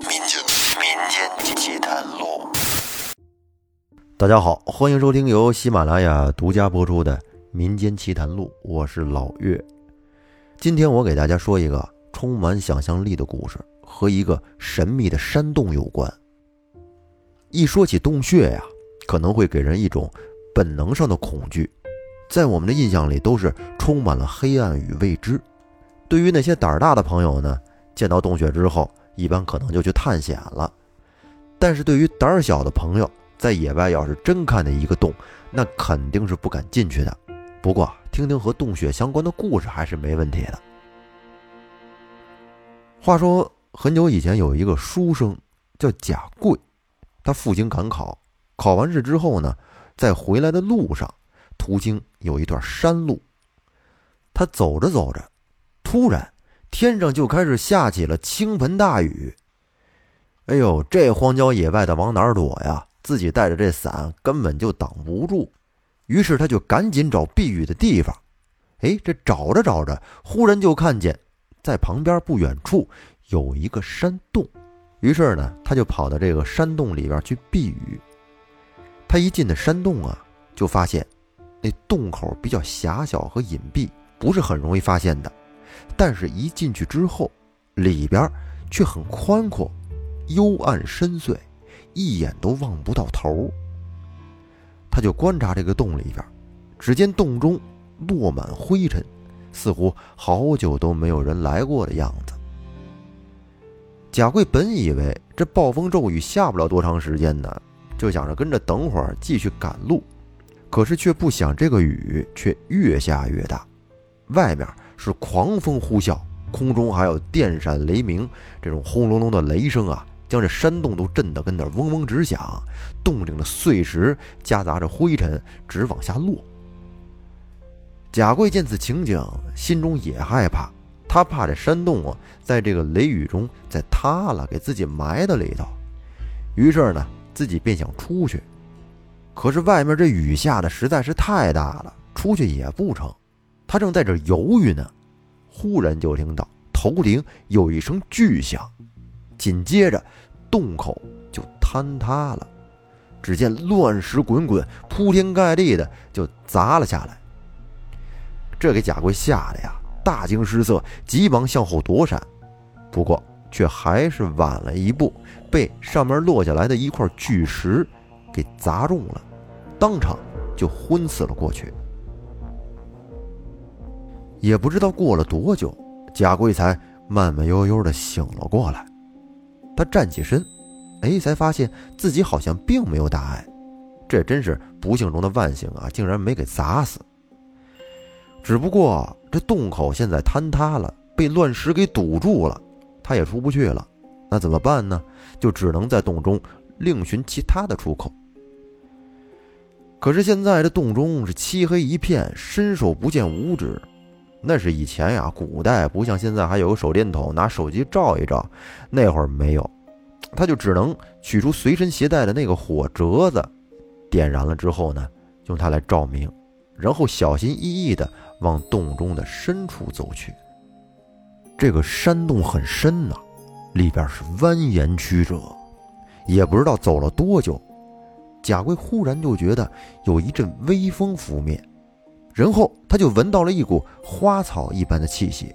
民间民间奇谈录。大家好，欢迎收听由喜马拉雅独家播出的《民间奇谈录》，我是老岳。今天我给大家说一个充满想象力的故事，和一个神秘的山洞有关。一说起洞穴呀，可能会给人一种本能上的恐惧，在我们的印象里都是充满了黑暗与未知。对于那些胆儿大的朋友呢，见到洞穴之后，一般可能就去探险了。但是对于胆儿小的朋友，在野外要是真看见一个洞，那肯定是不敢进去的。不过听听和洞穴相关的故事还是没问题的。话说很久以前有一个书生叫贾贵，他赴京赶考，考完试之后呢，在回来的路上，途经有一段山路，他走着走着，突然天上就开始下起了倾盆大雨。哎呦，这荒郊野外的往哪儿躲呀？自己带着这伞根本就挡不住，于是他就赶紧找避雨的地方。哎，这找着找着，忽然就看见在旁边不远处有一个山洞，于是呢，他就跑到这个山洞里边去避雨。他一进的山洞啊，就发现那洞口比较狭小和隐蔽，不是很容易发现的。但是，一进去之后，里边却很宽阔、幽暗深邃。一眼都望不到头。他就观察这个洞里边，只见洞中落满灰尘，似乎好久都没有人来过的样子。贾贵本以为这暴风骤雨下不了多长时间呢，就想着跟着等会儿继续赶路，可是却不想这个雨却越下越大，外面是狂风呼啸，空中还有电闪雷鸣这种轰隆隆的雷声啊。将这山洞都震得跟那嗡嗡直响，洞顶的碎石夹杂着灰尘直往下落。贾贵见此情景，心中也害怕，他怕这山洞啊，在这个雷雨中再塌了，给自己埋在里头。于是呢，自己便想出去，可是外面这雨下的实在是太大了，出去也不成。他正在这犹豫呢，忽然就听到头顶有一声巨响。紧接着，洞口就坍塌了。只见乱石滚滚，铺天盖地的就砸了下来。这给贾贵吓得呀，大惊失色，急忙向后躲闪。不过，却还是晚了一步，被上面落下来的一块巨石给砸中了，当场就昏死了过去。也不知道过了多久，贾贵才慢慢悠悠的醒了过来。他站起身，哎，才发现自己好像并没有大碍，这真是不幸中的万幸啊！竟然没给砸死。只不过这洞口现在坍塌了，被乱石给堵住了，他也出不去了。那怎么办呢？就只能在洞中另寻其他的出口。可是现在这洞中是漆黑一片，伸手不见五指。那是以前呀，古代不像现在还有个手电筒，拿手机照一照，那会儿没有，他就只能取出随身携带的那个火折子，点燃了之后呢，用它来照明，然后小心翼翼地往洞中的深处走去。这个山洞很深呐，里边是蜿蜒曲折，也不知道走了多久，贾贵忽然就觉得有一阵微风拂面。然后他就闻到了一股花草一般的气息。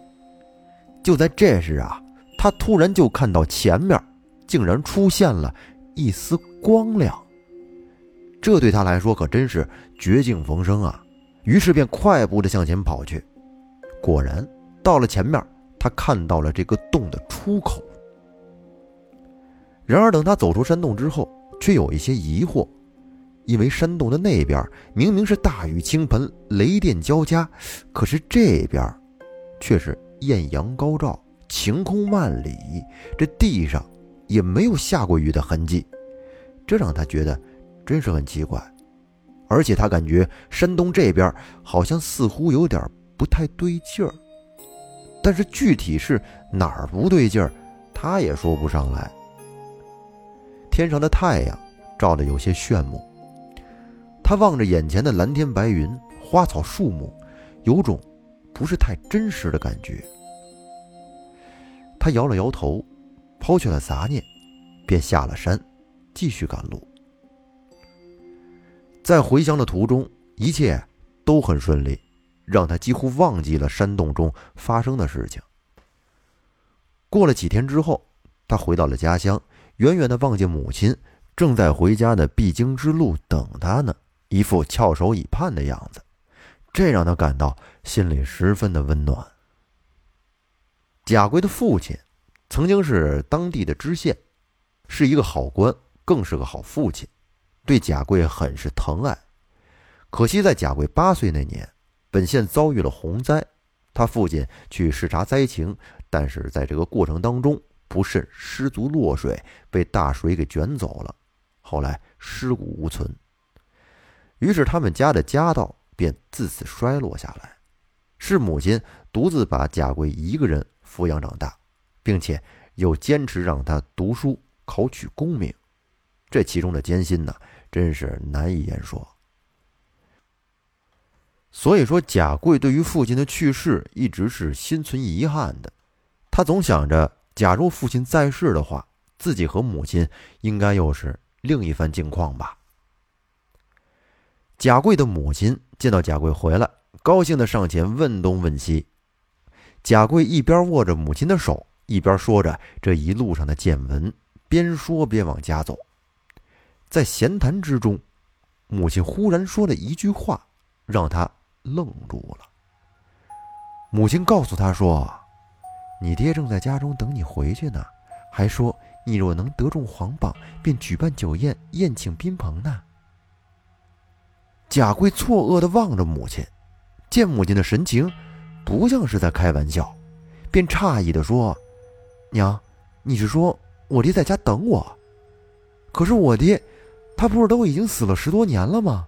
就在这时啊，他突然就看到前面竟然出现了一丝光亮。这对他来说可真是绝境逢生啊！于是便快步的向前跑去。果然到了前面，他看到了这个洞的出口。然而等他走出山洞之后，却有一些疑惑。因为山洞的那边明明是大雨倾盆、雷电交加，可是这边却是艳阳高照、晴空万里，这地上也没有下过雨的痕迹，这让他觉得真是很奇怪。而且他感觉山洞这边好像似乎有点不太对劲儿，但是具体是哪儿不对劲儿，他也说不上来。天上的太阳照得有些炫目。他望着眼前的蓝天白云、花草树木，有种不是太真实的感觉。他摇了摇头，抛去了杂念，便下了山，继续赶路。在回乡的途中，一切都很顺利，让他几乎忘记了山洞中发生的事情。过了几天之后，他回到了家乡，远远的望见母亲正在回家的必经之路等他呢，一副翘首以盼的样子，这让他感到心里十分的温暖。贾贵的父亲曾经是当地的知县，是一个好官，更是个好父亲。对贾贵很是疼爱，可惜在贾贵八岁那年，本县遭遇了洪灾，他父亲去视察灾情，但是在这个过程当中不慎失足落水，被大水给卷走了，后来尸骨无存。于是他们家的家道便自此衰落下来，是母亲独自把贾贵一个人抚养长大，并且又坚持让他读书考取功名，这其中的艰辛呢？真是难以言说。所以说，贾贵对于父亲的去世一直是心存遗憾的。他总想着，假如父亲在世的话，自己和母亲应该又是另一番境况吧。贾贵的母亲见到贾贵回来，高兴的上前问东问西。贾贵一边握着母亲的手，一边说着这一路上的见闻，边说边往家走。在闲谈之中，母亲忽然说了一句话，让他愣住了。母亲告诉他说：“你爹正在家中等你回去呢，还说你若能得中皇榜，便举办酒宴宴请宾朋呢。”贾贵错愕的望着母亲，见母亲的神情不像是在开玩笑，便诧异的说：“娘，你是说我爹在家等我？可是我爹……”他不是都已经死了十多年了吗？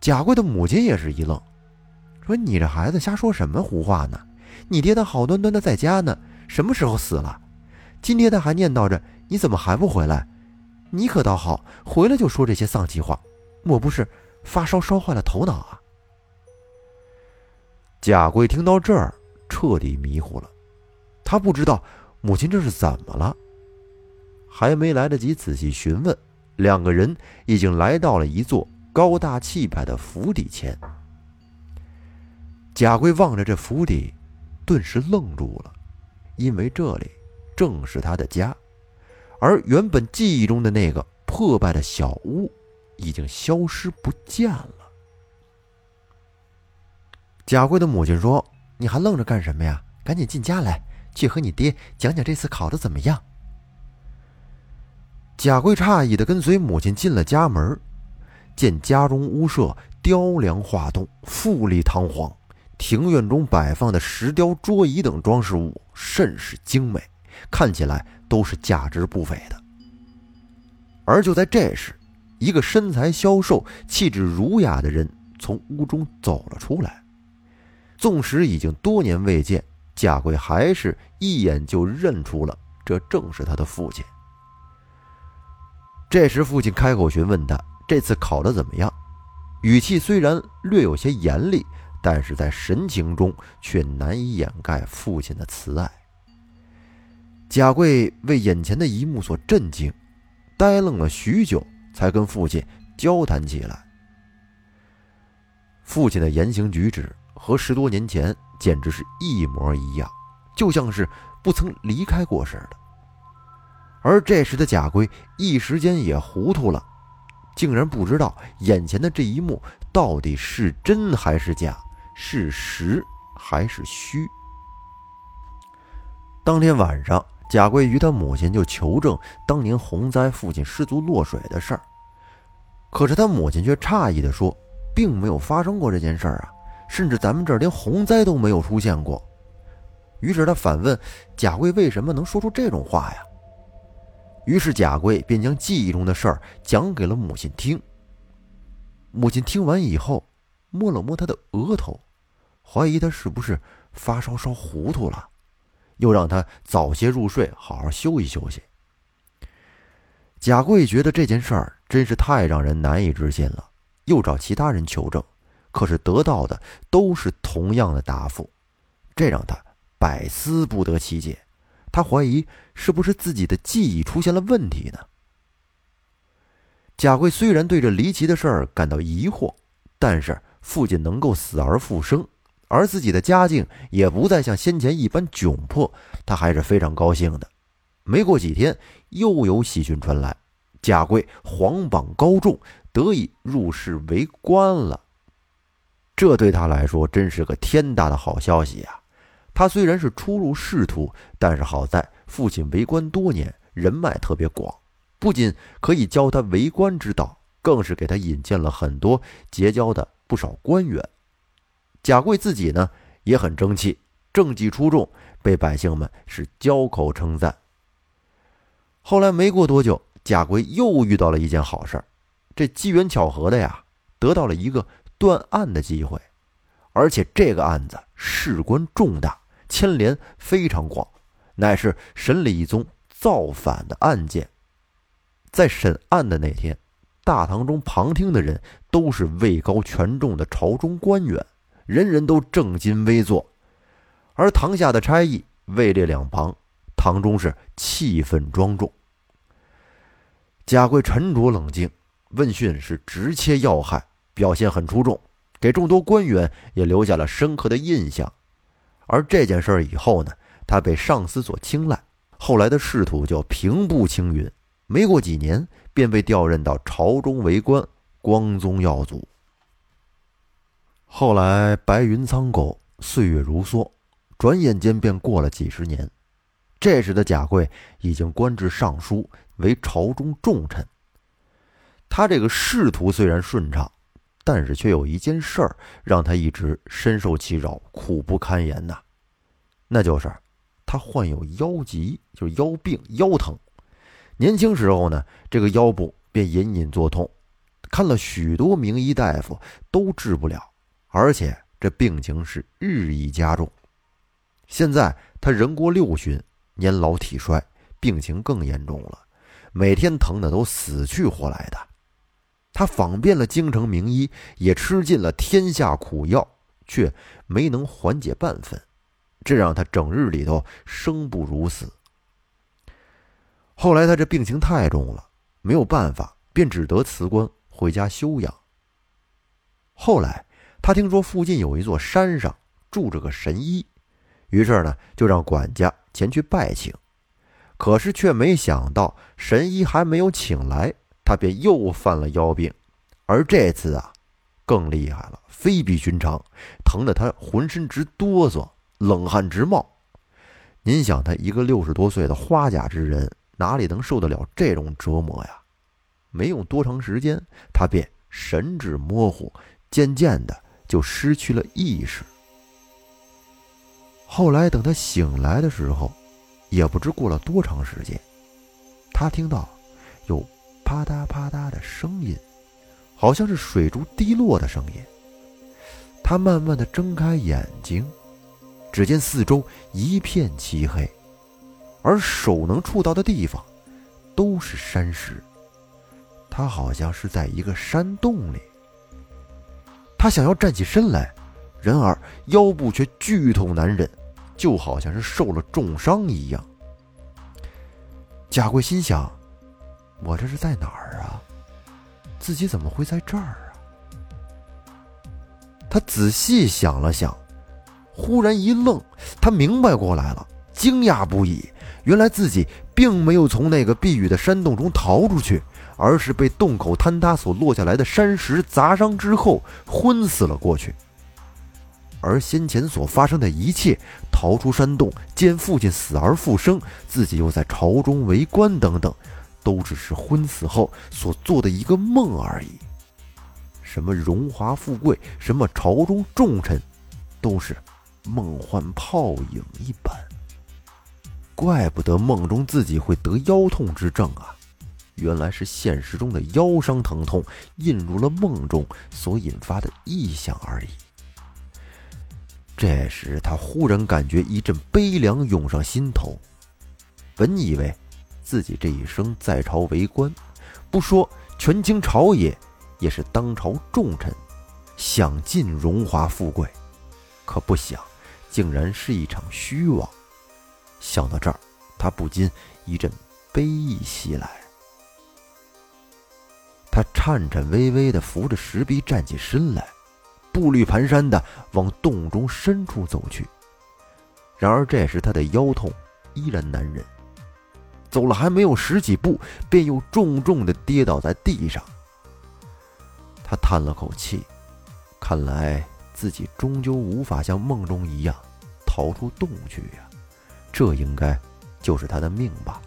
贾贵的母亲也是一愣，说：“你这孩子瞎说什么胡话呢？你爹他好端端的在家呢，什么时候死了？今天他还念叨着你怎么还不回来？你可倒好，回来就说这些丧气话，莫不是发烧烧坏了头脑啊？”贾贵听到这儿，彻底迷糊了，他不知道母亲这是怎么了。还没来得及仔细询问，两个人已经来到了一座高大气派的府邸前。贾贵望着这府邸，顿时愣住了，因为这里正是他的家，而原本记忆中的那个破败的小屋已经消失不见了。贾贵的母亲说：“你还愣着干什么呀？赶紧进家来，去和你爹讲讲这次考的怎么样。”贾贵诧异的跟随母亲进了家门，见家中屋舍雕梁画栋、富丽堂皇，庭院中摆放的石雕桌椅等装饰物甚是精美，看起来都是价值不菲的。而就在这时，一个身材消瘦、气质儒雅的人从屋中走了出来。纵使已经多年未见，贾贵还是一眼就认出了这正是他的父亲。这时，父亲开口询问他：“这次考得怎么样？”语气虽然略有些严厉，但是在神情中却难以掩盖父亲的慈爱。贾贵为眼前的一幕所震惊，呆愣了许久，才跟父亲交谈起来。父亲的言行举止和十多年前简直是一模一样，就像是不曾离开过似的。而这时的贾贵一时间也糊涂了，竟然不知道眼前的这一幕到底是真还是假，是实还是虚。当天晚上，贾贵与他母亲就求证当年洪灾父亲失足落水的事儿，可是他母亲却诧异地说，并没有发生过这件事儿啊，甚至咱们这儿连洪灾都没有出现过。于是他反问贾贵，为什么能说出这种话呀？于是贾贵便将记忆中的事儿讲给了母亲听。母亲听完以后，摸了摸他的额头，怀疑他是不是发烧烧糊涂了，又让他早些入睡，好好休息休息。贾贵觉得这件事儿真是太让人难以置信了，又找其他人求证，可是得到的都是同样的答复，这让他百思不得其解。他怀疑是不是自己的记忆出现了问题呢？贾贵虽然对这离奇的事儿感到疑惑，但是父亲能够死而复生，而自己的家境也不再像先前一般窘迫，他还是非常高兴的。没过几天，又有喜讯传来，贾贵皇榜高中，得以入仕为官了。这对他来说真是个天大的好消息呀！他虽然是初入仕途，但是好在父亲为官多年，人脉特别广。不仅可以教他为官之道，更是给他引荐了很多结交的不少官员。贾贵自己呢也很争气，政绩出众，被百姓们是交口称赞。后来没过多久，贾贵又遇到了一件好事这机缘巧合的呀，得到了一个断案的机会，而且这个案子事关重大，牵连非常广，乃是审理一宗造反的案件。在审案的那天，大堂中旁听的人都是位高权重的朝中官员，人人都正襟危坐，而堂下的差役位列两旁，堂中是气氛庄重。贾贵沉着冷静，问讯是直切要害，表现很出众，给众多官员也留下了深刻的印象。而这件事以后呢，他被上司所青睐，后来的仕途就平步青云。没过几年，便被调任到朝中为官，光宗耀祖。后来白云苍狗，岁月如梭，转眼间便过了几十年。这时的贾贵已经官至尚书，为朝中重臣。他这个仕途虽然顺畅，但是却有一件事儿让他一直深受其扰，苦不堪言呐。那就是他患有腰疾，就是腰病、腰疼。年轻时候呢，这个腰部便隐隐作痛，看了许多名医大夫都治不了，而且这病情是日益加重。现在他人过六旬，年老体衰，病情更严重了，每天疼的都死去活来的。他访遍了京城名医，也吃尽了天下苦药，却没能缓解半分，这让他整日里头生不如死。后来他这病情太重了，没有办法，便只得辞官回家休养。后来他听说附近有一座山上住着个神医，于是呢就让管家前去拜请。可是却没想到神医还没有请来，他便又犯了腰病，而这次啊更厉害了，非比寻常，疼得他浑身直哆嗦，冷汗直冒。您想，他一个六十多岁的花甲之人。哪里能受得了这种折磨呀？没用多长时间，他便神志模糊，渐渐的就失去了意识。后来等他醒来的时候，也不知过了多长时间，他听到有啪嗒啪嗒的声音，好像是水珠滴落的声音。他慢慢的睁开眼睛，只见四周一片漆黑。而手能触到的地方，都是山石。他好像是在一个山洞里。他想要站起身来，然而腰部却剧痛难忍，就好像是受了重伤一样。贾贵心想：我这是在哪儿啊？自己怎么会在这儿啊？他仔细想了想，忽然一愣，他明白过来了，惊讶不已。原来自己并没有从那个避雨的山洞中逃出去，而是被洞口坍塌所落下来的山石砸伤之后昏死了过去。而先前所发生的一切，逃出山洞、见父亲死而复生、自己又在朝中为官等等，都只是昏死后所做的一个梦而已。什么荣华富贵，什么朝中重臣，都是梦幻泡影一般。怪不得梦中自己会得腰痛之症啊！原来是现实中的腰伤疼痛印入了梦中所引发的异象而已。这时他忽然感觉一阵悲凉涌上心头。本以为自己这一生在朝为官，不说权倾朝野，也是当朝重臣，享尽荣华富贵，可不想，竟然是一场虚妄。想到这儿，他不禁一阵悲意袭来。他颤颤巍巍地扶着石壁站起身来，步履蹒跚地往洞中深处走去。然而这时他的腰痛依然难忍，走了还没有十几步，便又重重地跌倒在地上。他叹了口气，看来自己终究无法像梦中一样逃出洞去呀，这应该就是他的命吧。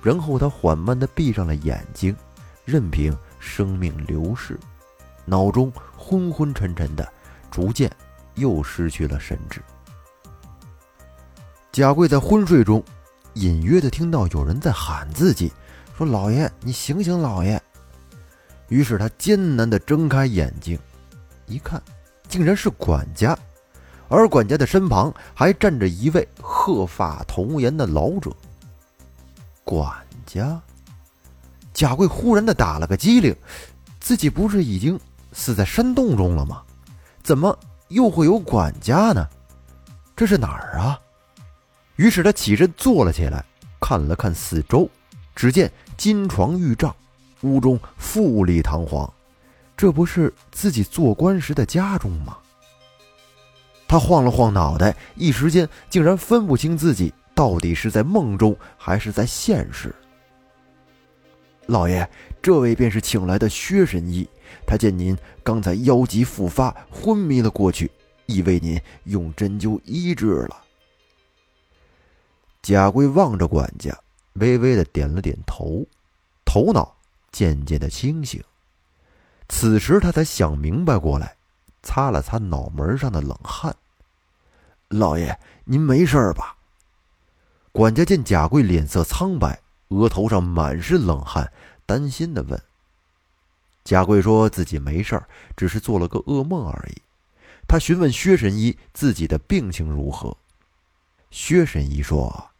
然后他缓慢地闭上了眼睛。任凭生命流逝，脑中昏昏沉沉的，逐渐又失去了神智。贾贵在昏睡中，隐约的听到有人在喊自己，说：“老爷，你醒醒，老爷！”于是他艰难的睁开眼睛，一看，竟然是管家，而管家的身旁还站着一位鹤发童颜的老者。管家。贾贵忽然的打了个激灵，自己不是已经死在山洞中了吗？怎么又会有管家呢？这是哪儿啊？于是他起身坐了起来，看了看四周，只见金床玉帐，屋中富丽堂皇，这不是自己做官时的家中吗？他晃了晃脑袋，一时间竟然分不清自己到底是在梦中还是在现实。老爷，这位便是请来的薛神医。他见您刚才腰疾复发，昏迷了过去，已为您用针灸医治了。贾贵望着管家，微微的点了点头，头脑渐渐的清醒。此时他才想明白过来，擦了擦脑门上的冷汗。老爷，您没事吧？管家见贾贵脸色苍白。额头上满是冷汗，担心的问：“贾贵说自己没事儿，只是做了个噩梦而已。”他询问薛神医自己的病情如何。薛神医说：“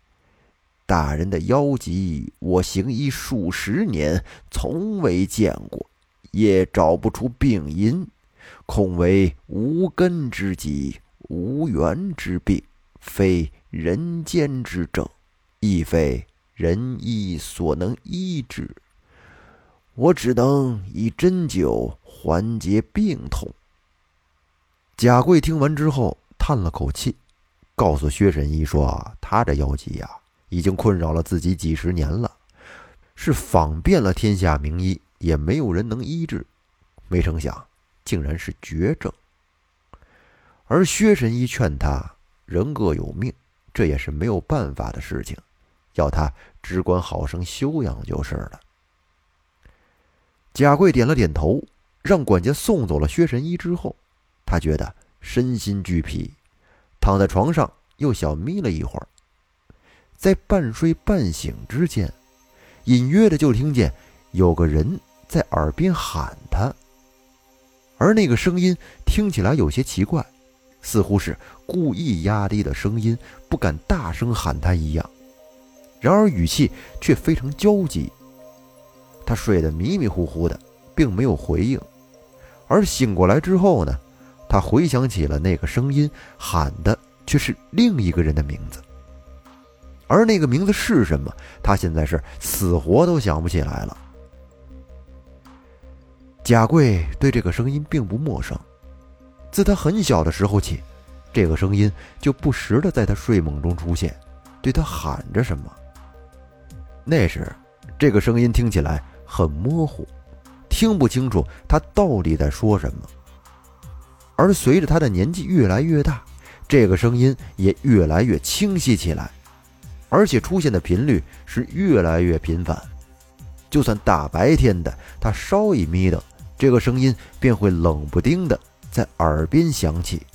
大人的腰疾，我行医数十年，从未见过，也找不出病因，恐为无根之疾，无缘之病，非人间之症，亦非。”人医所能医治，我只能以针灸缓解病痛。贾贵听完之后叹了口气，告诉薛神医说：“他这腰疾呀，已经困扰了自己几十年了，是访遍了天下名医，也没有人能医治。没成想，竟然是绝症。而薛神医劝他：人各有命，这也是没有办法的事情。”叫他只管好生休养就是了。贾贵点了点头，让管家送走了薛神医之后，他觉得身心俱疲，躺在床上又小眯了一会儿。在半睡半醒之间，隐约的就听见有个人在耳边喊他，而那个声音听起来有些奇怪，似乎是故意压低的声音，不敢大声喊他一样。然而语气却非常焦急。他睡得迷迷糊糊的，并没有回应。而醒过来之后呢，他回想起了那个声音喊的却是另一个人的名字。而那个名字是什么，他现在是死活都想不起来了。贾贵对这个声音并不陌生，自他很小的时候起，这个声音就不时的在他睡梦中出现，对他喊着什么。那时，这个声音听起来很模糊，听不清楚他到底在说什么。而随着他的年纪越来越大，这个声音也越来越清晰起来，而且出现的频率是越来越频繁。就算大白天的，他稍一眯瞪，这个声音便会冷不丁的在耳边响起。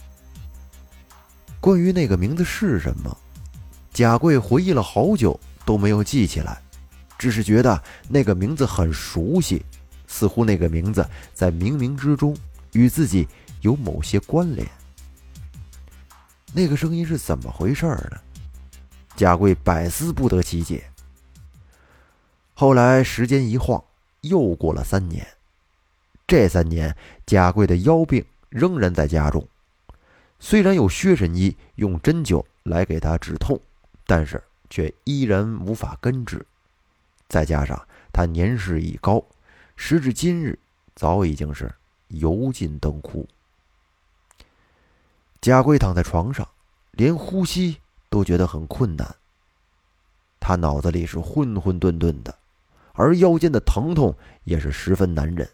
关于那个名字是什么，贾贵回忆了好久。都没有记起来，只是觉得那个名字很熟悉，似乎那个名字在冥冥之中与自己有某些关联。那个声音是怎么回事呢？贾贵百思不得其解。后来时间一晃，又过了三年。这三年，贾贵的腰病仍然在加重。虽然有薛神医用针灸来给他止痛，但是。却依然无法根治。再加上他年事已高，时至今日，早已经是油尽灯枯。贾贵躺在床上，连呼吸都觉得很困难。他脑子里是混混沌沌的，而腰间的疼痛也是十分难忍。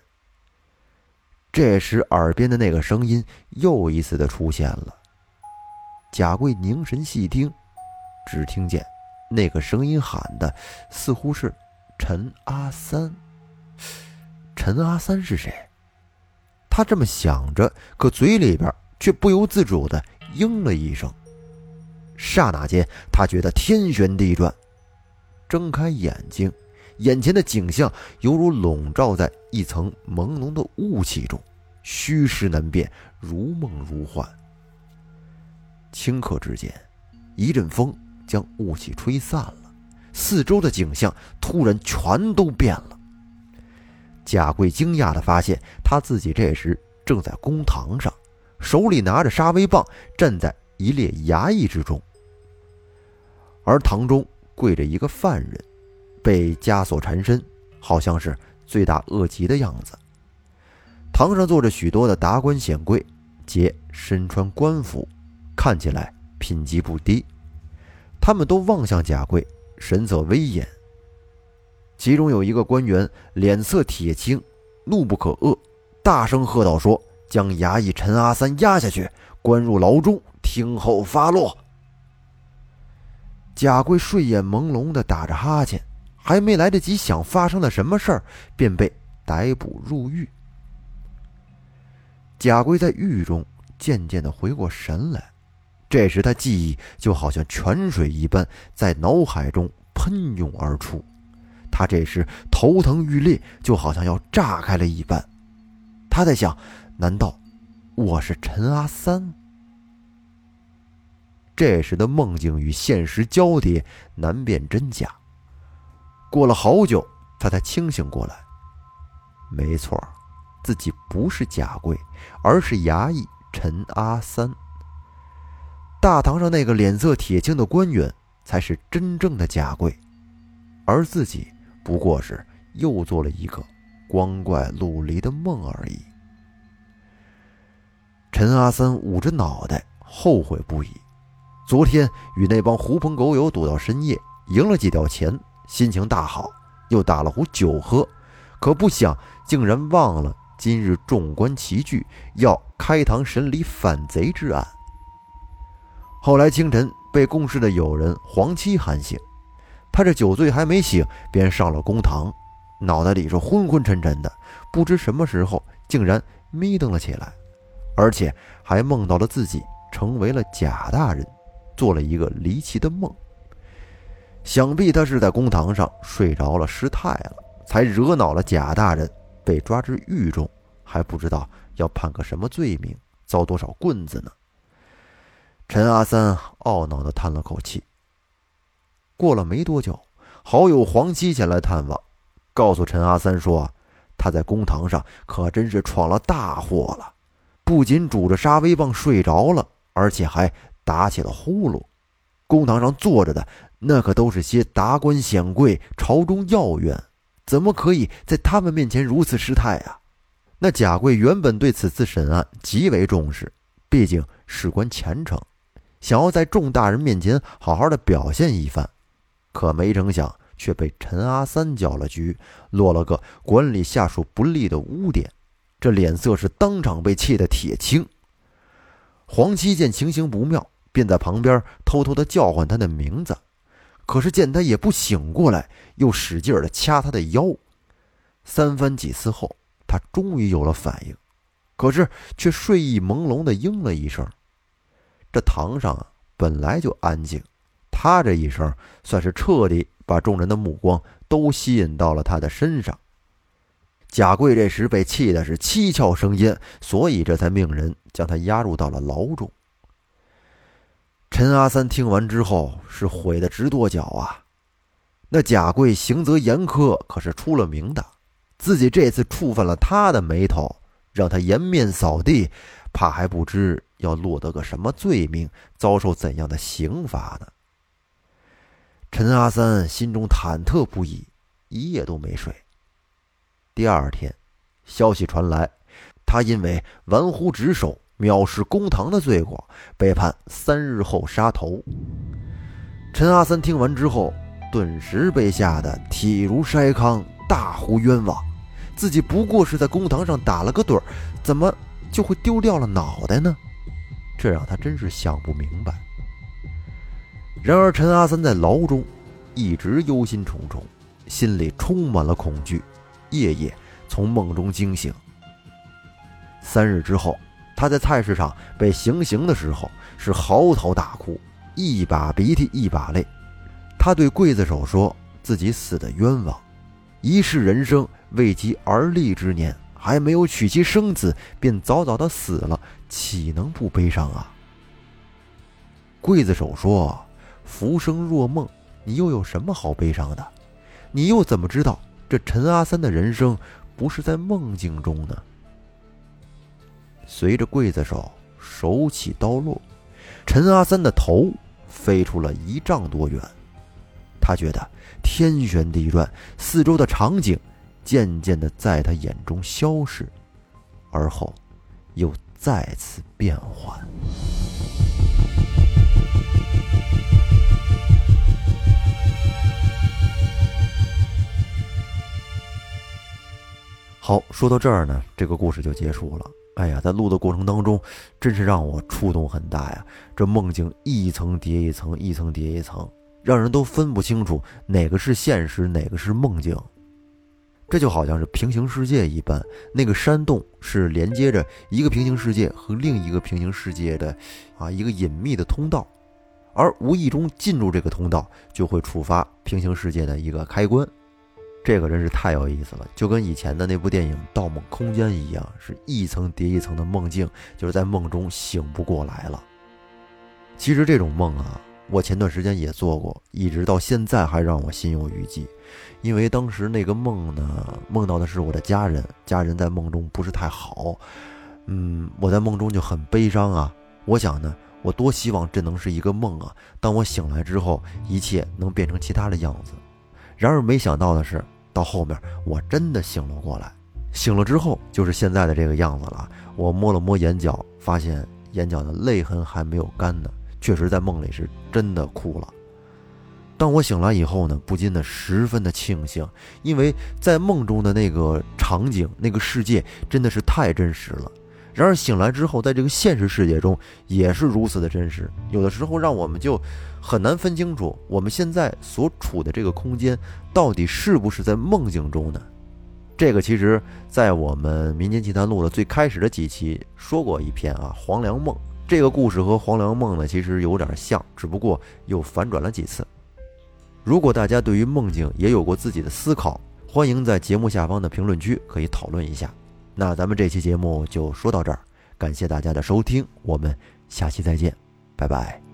这时，耳边的那个声音又一次的出现了。贾贵凝神细听，只听见那个声音喊的似乎是陈阿三。陈阿三是谁？他这么想着，可嘴里边却不由自主的应了一声。刹那间，他觉得天旋地转，睁开眼睛，眼前的景象犹如笼罩在一层朦胧的雾气中，虚实难辨，如梦如幻。顷刻之间，一阵风将雾气吹散了，四周的景象突然全都变了。贾贵惊讶地发现，他自己这时正在公堂上，手里拿着杀威棒，站在一列衙役之中。而堂中跪着一个犯人，被枷锁缠身，好像是罪大恶极的样子。堂上坐着许多的达官显贵，皆身穿官服。看起来品级不低，他们都望向贾贵，神色威严。其中有一个官员脸色铁青，怒不可遏，大声喝道：“说将衙役陈阿三押下去，关入牢中，听候发落。”贾贵睡眼朦胧的打着哈欠，还没来得及想发生了什么事儿，便被逮捕入狱。贾贵在狱中渐渐的回过神来。这时，他记忆就好像泉水一般在脑海中喷涌而出。他这时头疼欲裂，就好像要炸开了一般。他在想：难道我是陈阿三？这时的梦境与现实交叠，难辨真假。过了好久，他才清醒过来。没错，自己不是贾贵，而是衙役陈阿三。大堂上那个脸色铁青的官员才是真正的贾贵，而自己不过是又做了一个光怪陆离的梦而已。陈阿三捂着脑袋，后悔不已。昨天与那帮狐朋狗友赌到深夜，赢了几吊钱，心情大好，又打了壶酒喝，可不想竟然忘了今日众官齐聚，要开堂审理反贼之案。后来清晨，被共事的友人黄七喊醒，他这酒醉还没醒，便上了公堂，脑袋里是昏昏沉沉的，不知什么时候竟然眯瞪了起来，而且还梦到了自己成为了贾大人，做了一个离奇的梦。想必他是在公堂上睡着了，失态了，才惹恼了贾大人，被抓至狱中，还不知道要判个什么罪名，遭多少棍子呢。陈阿三懊恼地叹了口气。过了没多久，好友黄七前来探望，告诉陈阿三说：“他在公堂上可真是闯了大祸了，不仅拄着杀威棒睡着了，而且还打起了呼噜。公堂上坐着的那可都是些达官显贵、朝中要员，怎么可以在他们面前如此失态啊？”那贾贵原本对此次审案极为重视，毕竟事关前程。想要在众大人面前好好的表现一番，可没成想却被陈阿三搅了局，落了个管理下属不利的污点，这脸色是当场被气得铁青。黄七见情形不妙，便在旁边偷偷的叫唤他的名字，可是见他也不醒过来，又使劲的掐他的腰。三番几次后，他终于有了反应，可是却睡意朦胧的应了一声。这堂上本来就安静，他这一声算是彻底把众人的目光都吸引到了他的身上。贾贵这时被气的是七窍生烟，所以这才命人将他押入到了牢中。陈阿三听完之后是悔得直跺脚啊！那贾贵行则严苛，可是出了名的，自己这次触犯了他的眉头，让他颜面扫地，怕还不知。要落得个什么罪名，遭受怎样的刑罚呢？陈阿三心中忐忑不已，一夜都没睡。第二天，消息传来，他因为玩忽职守、藐视公堂的罪过，被判三日后杀头。陈阿三听完之后，顿时被吓得体如筛糠，大呼冤枉。自己不过是在公堂上打了个盹儿，怎么就会丢掉了脑袋呢？这让他真是想不明白。然而，陈阿三在牢中一直忧心忡忡，心里充满了恐惧，夜夜从梦中惊醒。三日之后，他在菜市场被行刑的时候，是嚎啕大哭，一把鼻涕一把泪。他对刽子手说自己死的冤枉，一世人生。未及而立之年，还没有娶妻生子，便早早的死了，岂能不悲伤啊？刽子手说：“浮生若梦，你又有什么好悲伤的？你又怎么知道这陈阿三的人生不是在梦境中呢？”随着刽子手手起刀落，陈阿三的头飞出了一丈多远，他觉得天旋地转，四周的场景。渐渐的在他眼中消失，而后又再次变换。好，说到这儿呢，这个故事就结束了。哎呀，在录的过程当中，真是让我触动很大呀！这梦境一层叠一层，一层叠一层，让人都分不清楚哪个是现实，哪个是梦境。这就好像是平行世界一般，那个山洞是连接着一个平行世界和另一个平行世界的，啊，一个隐秘的通道，而无意中进入这个通道，就会触发平行世界的一个开关。这个真是太有意思了，就跟以前的那部电影《盗梦空间》一样，是一层叠一层的梦境，就是在梦中醒不过来了。其实这种梦啊。我前段时间也做过，一直到现在还让我心有余悸，因为当时那个梦呢，梦到的是我的家人，家人在梦中不是太好，嗯，我在梦中就很悲伤啊。我想呢，我多希望这能是一个梦啊，当我醒来之后，一切能变成其他的样子。然而没想到的是，到后面我真的醒了过来，醒了之后就是现在的这个样子了。我摸了摸眼角，发现眼角的泪痕还没有干呢。确实，在梦里是真的哭了。当我醒来以后呢，不禁的十分的庆幸，因为在梦中的那个场景、那个世界真的是太真实了。然而醒来之后，在这个现实世界中也是如此的真实，有的时候让我们就很难分清楚我们现在所处的这个空间到底是不是在梦境中呢？这个其实，在我们《民间奇谈录》的最开始的几期说过一篇啊，黄粱梦。这个故事和《黄粱梦》呢，其实有点像，只不过又反转了几次。如果大家对于梦境也有过自己的思考，欢迎在节目下方的评论区可以讨论一下。那咱们这期节目就说到这儿，感谢大家的收听，我们下期再见，拜拜。